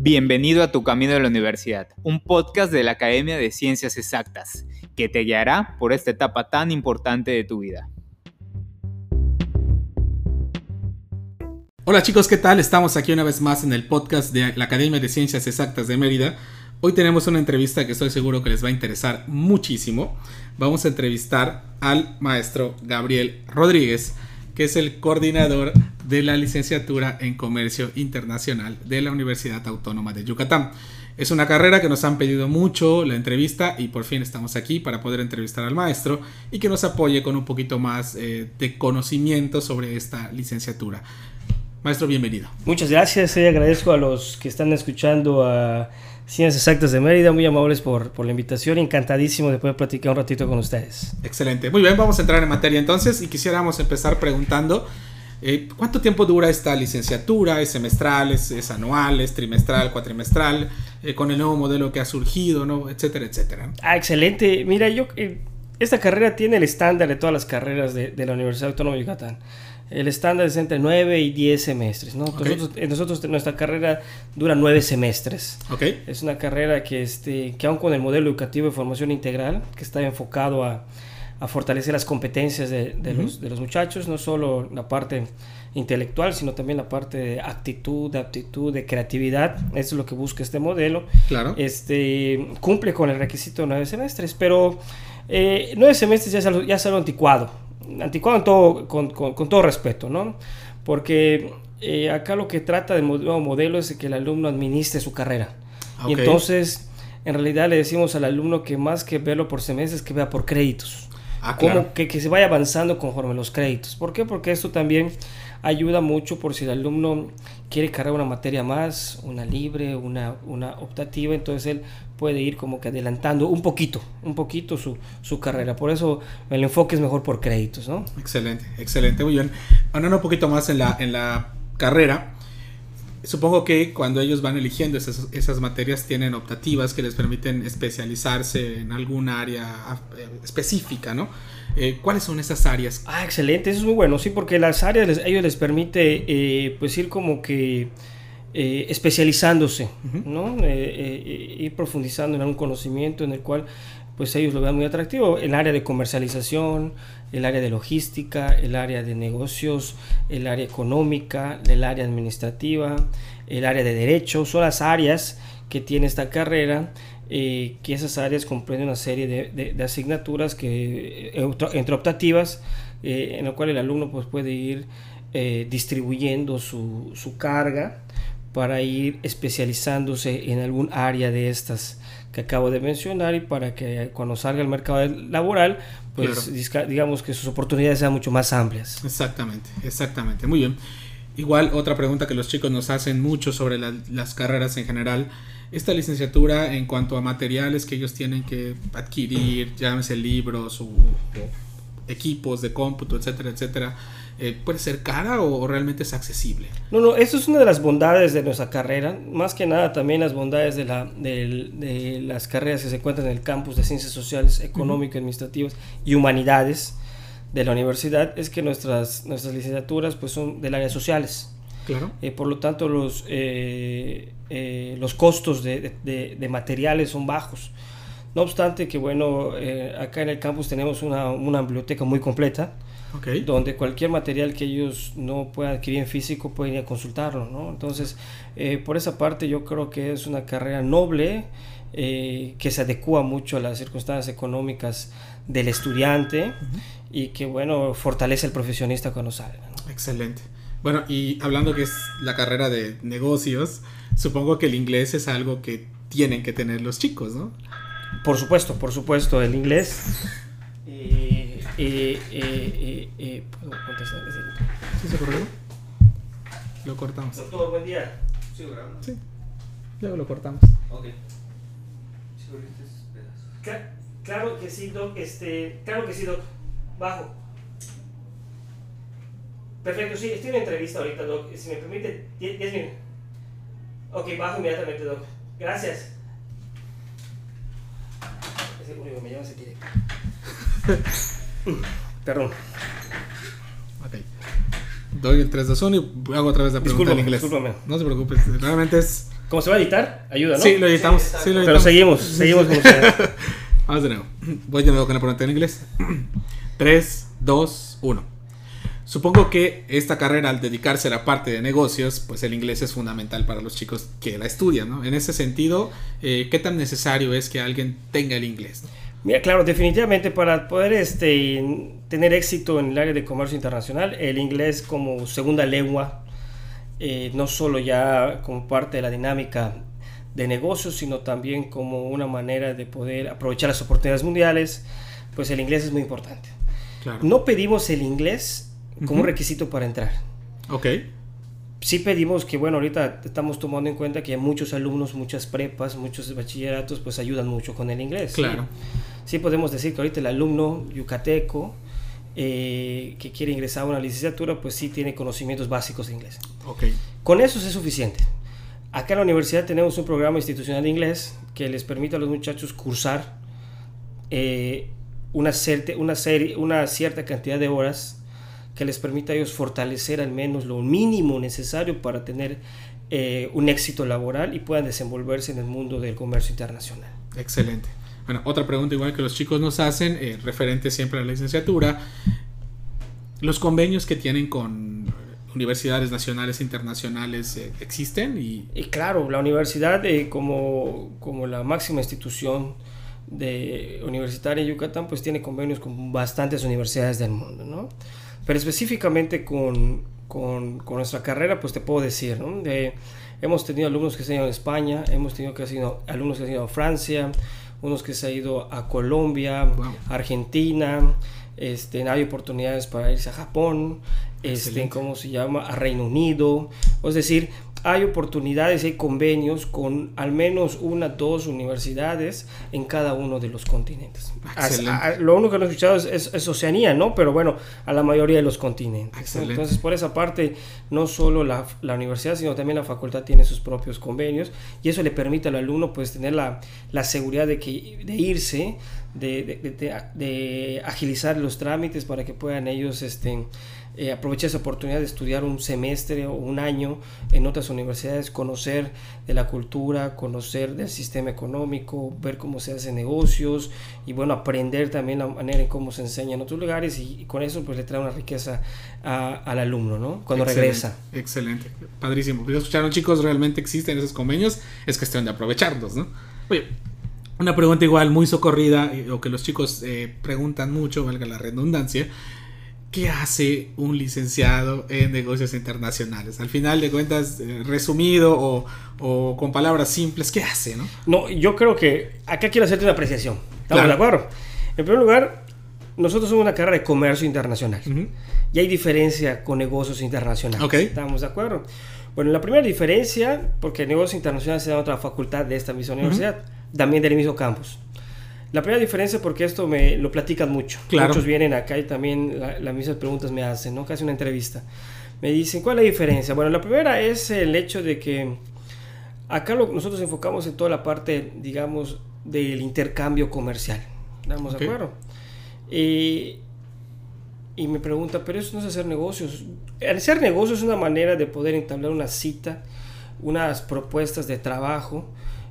Bienvenido a Tu Camino de la Universidad, un podcast de la Academia de Ciencias Exactas, que te guiará por esta etapa tan importante de tu vida. Hola chicos, ¿qué tal? Estamos aquí una vez más en el podcast de la Academia de Ciencias Exactas de Mérida. Hoy tenemos una entrevista que estoy seguro que les va a interesar muchísimo. Vamos a entrevistar al maestro Gabriel Rodríguez, que es el coordinador de la licenciatura en Comercio Internacional de la Universidad Autónoma de Yucatán. Es una carrera que nos han pedido mucho la entrevista y por fin estamos aquí para poder entrevistar al maestro y que nos apoye con un poquito más eh, de conocimiento sobre esta licenciatura. Maestro, bienvenido. Muchas gracias, y agradezco a los que están escuchando a Ciencias Exactas de Mérida, muy amables por, por la invitación, encantadísimo de poder platicar un ratito con ustedes. Excelente, muy bien, vamos a entrar en materia entonces y quisiéramos empezar preguntando eh, cuánto tiempo dura esta licenciatura, es semestral, es, anual, es trimestral, cuatrimestral, eh, con el nuevo modelo que ha surgido, ¿no? etcétera, etcétera. Ah, excelente, mira, yo... Eh, esta carrera tiene el estándar de todas las carreras de, de la Universidad Autónoma de Yucatán el estándar es entre 9 y 10 semestres. ¿no? Nosotros, nuestra carrera dura 9 semestres. Okay. Es una carrera que, este, que aún con el modelo educativo de formación integral, que está enfocado a, a fortalecer las competencias de, de, los, de, los, muchachos, no solo la parte intelectual, sino también la parte de actitud, de aptitud, de creatividad. Eso es lo que busca este modelo. Claro. Este, cumple con el requisito de 9 semestres, pero eh, 9 semestres ya es, ya es algo anticuado anticuado todo, con, con, todo respeto, ¿no? Porque eh, acá lo que trata del nuevo modelo es que el alumno administre su carrera. Y entonces, en realidad le decimos al alumno que más que verlo por semestres, que vea por créditos. Ah, Como que, que, se vaya avanzando conforme los créditos. ¿Por qué? Porque esto también ayuda mucho por si el alumno quiere cargar una materia más, una libre, una, una optativa, entonces él puede ir como que adelantando un poquito, un poquito su, su carrera. Por eso el enfoque es mejor por créditos, ¿no? Excelente, excelente, muy bien. Hablando un poquito más en la, en la carrera, supongo que cuando ellos van eligiendo esas, esas, materias tienen optativas que les permiten especializarse en alguna área eh, específica, ¿no? Eh, ¿Cuáles son esas áreas? Ah, excelente, eso es muy bueno, sí, porque las áreas les, ellos les permite eh, pues ir como que eh, especializándose, ¿no? Ir profundizando en algún conocimiento en el cual pues ellos lo vean muy atractivo. El área de comercialización, el área de logística, el área de negocios, el área económica, el área administrativa, el área de derecho, son las áreas que tiene esta carrera, que esas áreas comprenden una serie de, asignaturas que, entre optativas, en la cual el alumno pues, puede ir distribuyendo su, su carga para ir especializándose en algún área de estas que acabo de mencionar y para que cuando salga al mercado laboral, pues digamos que sus oportunidades sean mucho más amplias. Exactamente, exactamente. Muy bien. Igual otra pregunta que los chicos nos hacen mucho sobre las carreras en general. Esta licenciatura en cuanto a materiales que ellos tienen que adquirir, llámese libros o equipos de cómputo, etcétera, etcétera eh, puede ser cara o, realmente es accesible? No, no, eso es una de las bondades de nuestra carrera, más que nada también las bondades de, la, de, las carreras que se encuentran en el campus de Ciencias Sociales, Económicas, Administrativas y Humanidades de la universidad, es que nuestras, nuestras licenciaturas pues, son del área sociales. Claro. Eh, por lo tanto, los, eh, los costos de, de, materiales son bajos. No obstante que, bueno, acá en el campus tenemos una, una biblioteca muy completa, donde cualquier material que ellos no puedan adquirir en físico pueden ir a consultarlo, ¿no? Entonces, eh, por esa parte yo creo que es una carrera noble, eh, que se adecua mucho a las circunstancias económicas del estudiante y que, bueno, fortalece al profesionista cuando sale. Excelente. Bueno, y hablando que es la carrera de negocios, supongo que el inglés es algo que tienen que tener los chicos, ¿no? Por supuesto, por supuesto, el inglés. Eh, eh, eh, eh, ¿Puedo contestar? ¿Sí se corrió? Lo cortamos. Doctor, buen día. ¿Sigo grabando? Sí. Luego lo cortamos. Ok. Claro que sí, Doc. Este, claro que sí, Doc. Bajo. Perfecto, sí, estoy en una entrevista ahorita, Doc. Si me permite, 10 minutos. Ok, bajo inmediatamente, Doc. Gracias. Es el único que me llama ese. Perdón. Ok. Doy el 3, 2, 1 y hago otra vez la pregunta en inglés. Discúlpame. No se preocupe, realmente es ¿Cómo se va a editar? Ayuda, ¿no? Sí, lo editamos. Sí, lo Pero editamos. seguimos, seguimos con ustedes. Vamos de nuevo. Voy de nuevo con la pregunta en inglés. 3, 2, 1. Supongo que esta carrera, al dedicarse a la parte de negocios, pues el inglés es fundamental para los chicos que la estudian, ¿no? En ese sentido, eh, ¿qué tan necesario es que alguien tenga el inglés? Mira, claro, definitivamente para poder este, tener éxito en el área de comercio internacional, el inglés como segunda lengua, eh, no solo ya como parte de la dinámica de negocios, sino también como una manera de poder aprovechar las oportunidades mundiales, pues el inglés es muy importante. Claro. No pedimos el inglés como Ujú. requisito para entrar. Ok. Sí pedimos que, bueno, ahorita estamos tomando en cuenta que muchos alumnos, muchas prepas, muchos bachilleratos, pues ayudan mucho con el inglés. ¿sí? Claro. Sí podemos decir que ahorita el alumno yucateco eh, que quiere ingresar a una licenciatura, pues sí tiene conocimientos básicos de inglés. Ok. Con eso es suficiente. Acá en la universidad tenemos un programa institucional de inglés que les permite a los muchachos cursar eh, una, certe- una, serie, una cierta cantidad de horas que les permita a ellos fortalecer al menos lo mínimo necesario para tener eh, un éxito laboral y puedan desenvolverse en el mundo del comercio internacional. Excelente. Bueno, otra pregunta igual que los chicos nos hacen, eh, referente siempre a la licenciatura. ¿Los convenios que tienen con universidades nacionales e internacionales eh, existen? Y, Y claro, la universidad como, como la máxima institución de universitaria en Yucatán, pues tiene convenios con bastantes universidades del mundo, ¿no? Pero específicamente con, con, con nuestra carrera, pues te puedo decir, ¿no? De- hemos tenido alumnos que se han ido a España, hemos tenido que sido alumnos que se han ido a Francia, unos que se han ido a Colombia, Wow. Argentina, este, hay oportunidades para irse a Japón, este. ¿cómo se llama? A Reino Unido. Es decir, hay oportunidades, hay convenios con al menos una, dos universidades en cada uno de los continentes. Excelente. Lo único que no he escuchado es, es- es Oceanía, ¿no? Pero bueno, a la mayoría de los continentes. Excelente. Entonces, por esa parte, no solo la, la universidad, sino también la facultad tiene sus propios convenios y eso le permite al alumno pues tener la, la seguridad de, que, de irse, de- de- de agilizar los trámites para que puedan ellos este, eh, aprovechar esa oportunidad de estudiar un semestre o un año en otras universidades, conocer de la cultura, conocer del sistema económico, ver cómo se hacen negocios y bueno, aprender también la manera en cómo se enseña en otros lugares y, y con eso pues le trae una riqueza a- al alumno, ¿no? Cuando Excelente, regresa. Excelente, padrísimo. Pues ya escucharon chicos, realmente existen esos convenios, es cuestión de aprovecharlos, ¿no? Oye, una pregunta igual muy socorrida, eh, o que los chicos eh, preguntan mucho, valga la redundancia. ¿Qué hace un licenciado en negocios internacionales? Al final de cuentas, eh, resumido o, o con palabras simples, ¿qué hace, no? No, yo creo que acá quiero hacerte una apreciación. ¿Estamos Claro. de acuerdo? En primer lugar, nosotros somos una carrera de comercio internacional. Y hay diferencia con negocios internacionales. Ok. ¿Estamos de acuerdo? Bueno, la primera diferencia, porque el negocio internacional se da en otra facultad de esta misma universidad, también del mismo campus. La primera diferencia, porque esto me lo platican mucho. Claro. Muchos vienen acá y también la- las mismas preguntas me hacen, ¿no? Casi una entrevista. Me dicen, ¿cuál es la diferencia? Bueno, la primera es el hecho de que acá lo- nosotros enfocamos en toda la parte, digamos, del intercambio comercial. ¿Estamos de acuerdo? Y, y me pregunta, pero eso no es hacer negocios. Hacer negocios es una manera de poder entablar una cita, unas propuestas de trabajo.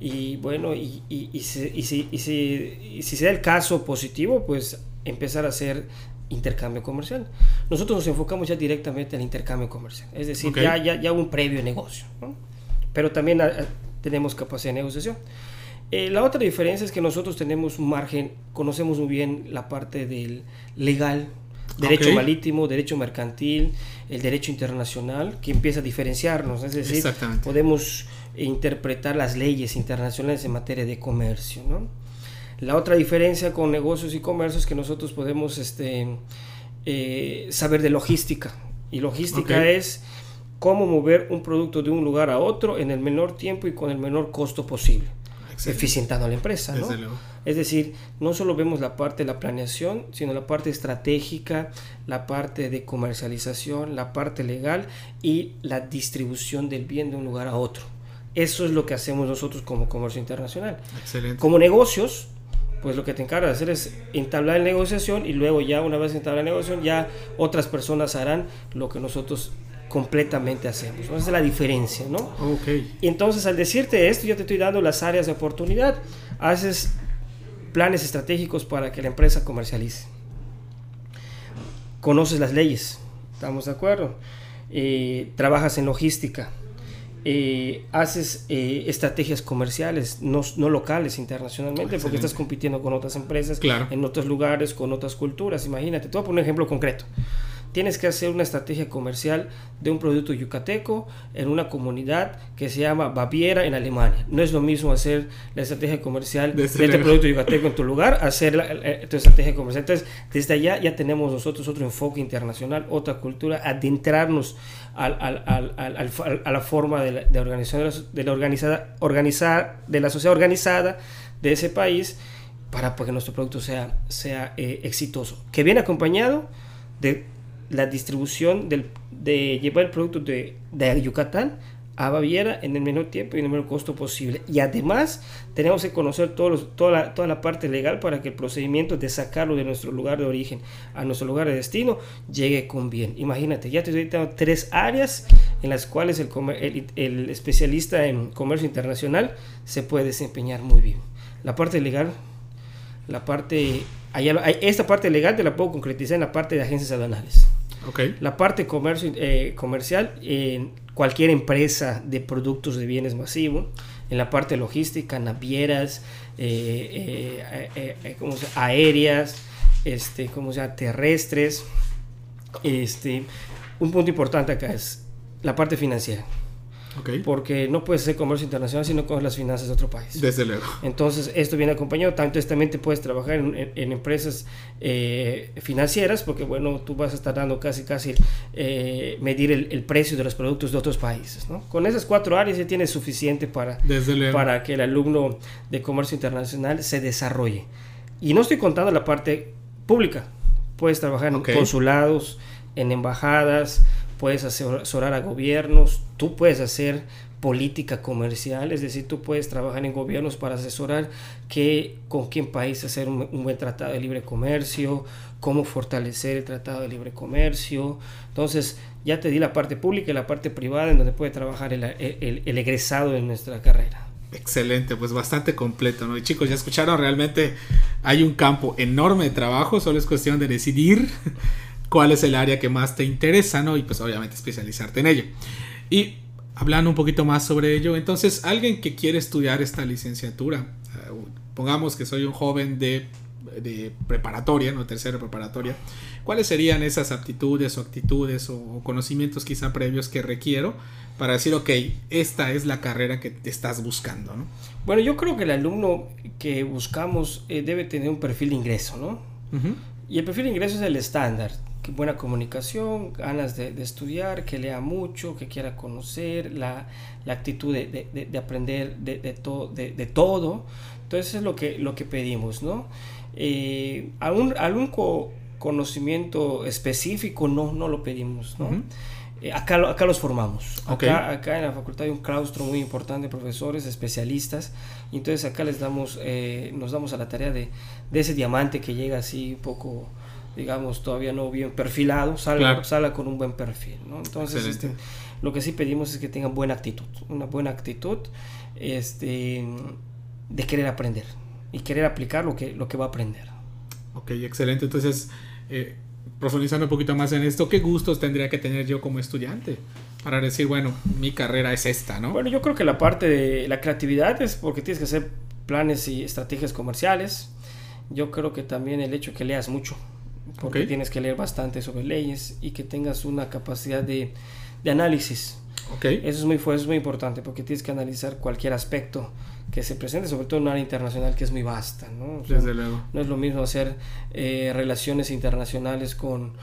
Y bueno, y, y, y si, y si- y si- si se da el caso positivo, pues empezar a hacer intercambio comercial. Nosotros nos enfocamos ya directamente al intercambio comercial, es decir, ya, ya, ya un previo negocio, ¿no? pero también ah, tenemos capacidad de negociación. Eh, la otra diferencia es que nosotros tenemos un margen, conocemos muy bien la parte del legal, derecho marítimo, derecho mercantil, el derecho internacional, que empieza a diferenciarnos, es decir, podemos interpretar las leyes internacionales en materia de comercio. ¿no? La otra diferencia con negocios y comercio es que nosotros podemos este, eh, saber de logística. Y logística es cómo mover un producto de un lugar a otro en el menor tiempo y con el menor costo posible, Excelente. eficientando a la empresa. ¿no? Es decir, no solo vemos la parte de la planeación, sino la parte estratégica, la parte de comercialización, la parte legal y la distribución del bien de un lugar a otro. Eso es lo que hacemos nosotros como comercio internacional. Excelente. Como negocios, pues lo que te encarga de hacer es entablar la negociación y luego ya una vez entablada la negociación ya otras personas harán lo que nosotros completamente hacemos. Esa es la diferencia, ¿no? Ok. Y entonces al decirte esto, yo te estoy dando las áreas de oportunidad. Haces planes estratégicos para que la empresa comercialice. Conoces las leyes, ¿estamos de acuerdo? Eh, trabajas en logística. Eh, haces eh, estrategias comerciales, no, no locales internacionalmente, porque estás compitiendo con otras empresas Claro. en otros lugares, con otras culturas. Imagínate, te voy a poner un ejemplo concreto. Tienes que hacer una estrategia comercial de un producto yucateco en una comunidad que se llama Baviera en Alemania. No es lo mismo hacer la estrategia comercial de este producto yucateco en tu lugar, hacer la, eh, tu estrategia comercial. Entonces, desde allá ya tenemos nosotros otro enfoque internacional, otra cultura, adentrarnos al, al- al- a la forma de la, de organización de la, organizada, de sociedad organizada de ese país para que nuestro producto sea, sea eh, exitoso. Que viene acompañado de la distribución del, de llevar el producto de, de Yucatán a Baviera en el menor tiempo y en el menor costo posible. Y además tenemos que conocer todos los- toda, la, toda la parte legal para que el procedimiento de sacarlo de nuestro lugar de origen a nuestro lugar de destino llegue con bien. Imagínate, ya te estoy dando tres áreas en las cuales el, el, el especialista en comercio internacional se puede desempeñar muy bien. La parte legal, la parte... allá esta parte legal te la puedo concretizar en la parte de agencias aduanales. Ok. La parte comercio, eh, comercial en cualquier empresa de productos de bienes masivos. En la parte logística, navieras, eh, eh, eh, eh, aéreas, este, ¿cómo se llama? terrestres. Este, un punto importante acá es la parte financiera. Ok. Porque no puedes hacer comercio internacional si no conoces las finanzas de otro país. Desde luego. Entonces, esto viene acompañado. Tanto también te puedes trabajar en, en- en empresas eh, financieras, porque bueno, tú vas a estar dando casi, casi eh, medir el, el precio de los productos de otros países. ¿no? Con esas cuatro áreas ya tienes suficiente para, Desde luego. para que el alumno de comercio internacional se desarrolle. Y no estoy contando la parte pública. Puedes trabajar en consulados, en embajadas, puedes asesorar a gobiernos, tú puedes hacer política comercial, es decir, tú puedes trabajar en gobiernos para asesorar qué, con quién país hacer un, buen tratado de libre comercio, cómo fortalecer el tratado de libre comercio. Entonces, ya te di la parte pública y la parte privada en donde puede trabajar el, el- egresado de nuestra carrera. Excelente, pues bastante completo, ¿no? Y chicos, ya escucharon, realmente hay un campo enorme de trabajo, solo es cuestión de decidir cuál es el área que más te interesa, ¿no? Y pues obviamente especializarte en ello. Y hablando un poquito más sobre ello, entonces alguien que quiere estudiar esta licenciatura, eh, pongamos que soy un joven de, de preparatoria, no tercera preparatoria, ¿cuáles serían esas aptitudes o actitudes o conocimientos quizá previos que requiero para decir, ok, esta es la carrera que te estás buscando, ¿no? Bueno, yo creo que el alumno que buscamos eh, debe tener un perfil de ingreso, ¿no? Ujú. Y el perfil de ingreso es el estándar. Buena comunicación, ganas de, de estudiar, que lea mucho, que quiera conocer, la, la actitud de, de- de- de aprender de, de to- de- todo. Entonces es lo que, lo que pedimos, ¿no? Eh, algún algún co- conocimiento específico no, no lo pedimos, ¿no? Ujú. Eh, acá, lo- acá los formamos. Ok. Acá, acá en la facultad hay un claustro muy importante de profesores, especialistas, y entonces acá les damos, eh, nos damos a la tarea de, de ese diamante que llega así un poco, digamos, todavía no bien perfilado, salga, Claro. salga con un buen perfil, ¿no? Entonces, este, lo que sí pedimos es que tengan buena actitud, una buena actitud este, de querer aprender y querer aplicar lo que, lo que va a aprender. Ok, excelente. Entonces, eh, profundizando un poquito más en esto, ¿qué gustos tendría que tener yo como estudiante? Para decir, bueno, mi carrera es esta, ¿no? Bueno, yo creo que la parte de la creatividad es porque tienes que hacer planes y estrategias comerciales. Yo creo que también el hecho que leas mucho, porque tienes que leer bastante sobre leyes y que tengas una capacidad de, de análisis. ok, Eso es muy, eso es muy importante porque tienes que analizar cualquier aspecto que se presente, sobre todo en un área internacional que es muy vasta. ¿no? O sea, desde luego. no es lo mismo hacer eh, relaciones internacionales con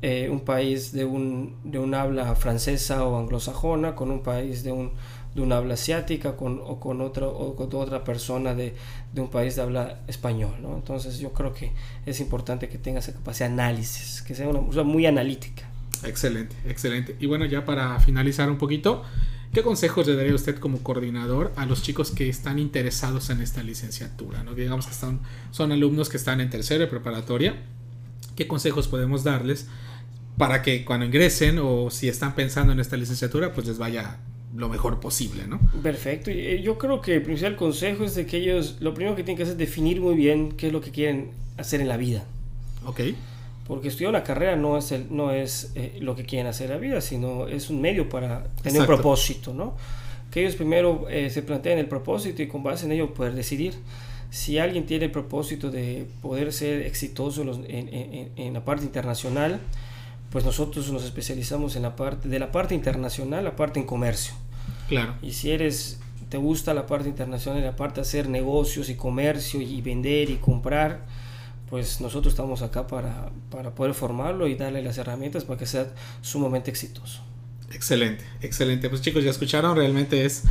eh, un país de un, de un habla francesa o anglosajona, con un país de un, de un habla asiática con, o, con otra, otra persona de, de un país de habla español. ¿no? Entonces yo creo que es importante que tenga esa capacidad de análisis, que sea una sea, muy analítica. Excelente, excelente. Y bueno, ya para finalizar un poquito, ¿qué consejos le daría usted como coordinador a los chicos que están interesados en esta licenciatura? ¿no? Digamos que están, son alumnos que están en tercera de preparatoria. ¿Qué consejos podemos darles para que cuando ingresen o si están pensando en esta licenciatura, pues les vaya lo mejor posible, ¿no? Perfecto. Y yo creo que el principal consejo es de que ellos, lo primero que tienen que hacer es definir muy bien qué es lo que quieren hacer en la vida. Ok. Porque estudiar una carrera no es, el, no es eh, lo que quieren hacer en la vida, sino es un medio para tener un propósito, ¿no? Que ellos primero eh, se planteen el propósito y con base en ello poder decidir. Si alguien tiene el propósito de poder ser exitoso en, en, en la parte internacional, pues nosotros nos especializamos en la parte de la parte internacional, la parte en comercio. Claro. Y si eres te gusta la parte internacional, la parte de hacer negocios y comercio y vender y comprar, pues nosotros estamos acá para, para poder formarlo y darle las herramientas para que sea sumamente exitoso. Excelente, excelente. Pues chicos, ya escucharon, realmente es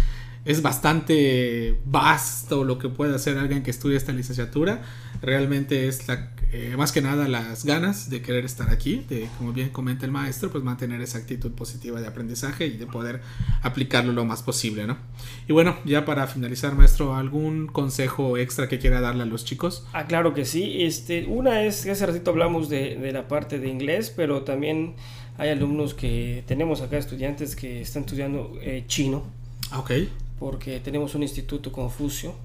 es bastante vasto lo que puede hacer alguien que estudia esta licenciatura. Realmente es la, eh, más que nada las ganas de querer estar aquí, de, como bien comenta el maestro, pues mantener esa actitud positiva de aprendizaje y de poder aplicarlo lo más posible, ¿no? Y bueno, ya para finalizar, maestro, ¿algún consejo extra que quiera darle a los chicos? Ah, claro que sí. Este, una es que hace ratito hablamos de, de la parte de inglés, pero también hay alumnos que tenemos acá, estudiantes que están estudiando eh, chino. Ah, ok porque tenemos un instituto Confucio.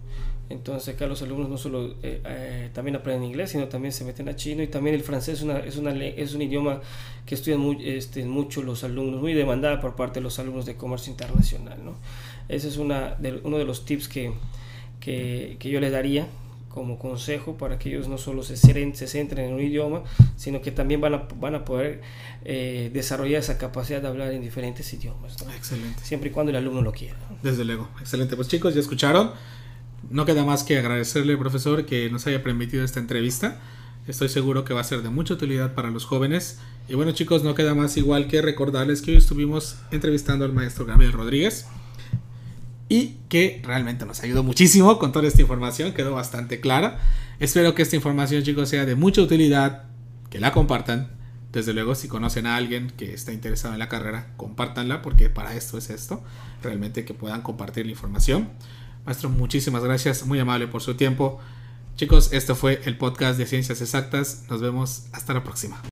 Entonces acá los alumnos no solo eh, eh, también aprenden inglés, sino también se meten a chino y también el francés es, una, es, una, es un idioma que estudian muy, este, mucho los alumnos, muy demandada por parte de los alumnos de comercio internacional. ¿no? Ese es una de, uno de los tips que, que, que yo les daría como consejo para que ellos no solo se, se centren en un idioma, sino que también van a, van a poder eh, desarrollar esa capacidad de hablar en diferentes idiomas. Excelente. Siempre y cuando el alumno lo quiera. Desde luego. Excelente. Pues chicos, ya escucharon. No queda más que agradecerle, profesor, que nos haya permitido esta entrevista. Estoy seguro que va a ser de mucha utilidad para los jóvenes. Y bueno chicos, no queda más igual que recordarles que hoy estuvimos entrevistando al maestro Gabriel Rodríguez y que realmente nos ayudó muchísimo con toda esta información, quedó bastante clara. Espero que esta información, chicos, sea de mucha utilidad, que la compartan. Desde luego, si conocen a alguien que está interesado en la carrera, compártanla, porque para esto es esto, realmente que puedan compartir la información. Maestro, muchísimas gracias, muy amable por su tiempo. Chicos, esto fue el podcast de Ciencias Exactas. Nos vemos hasta la próxima.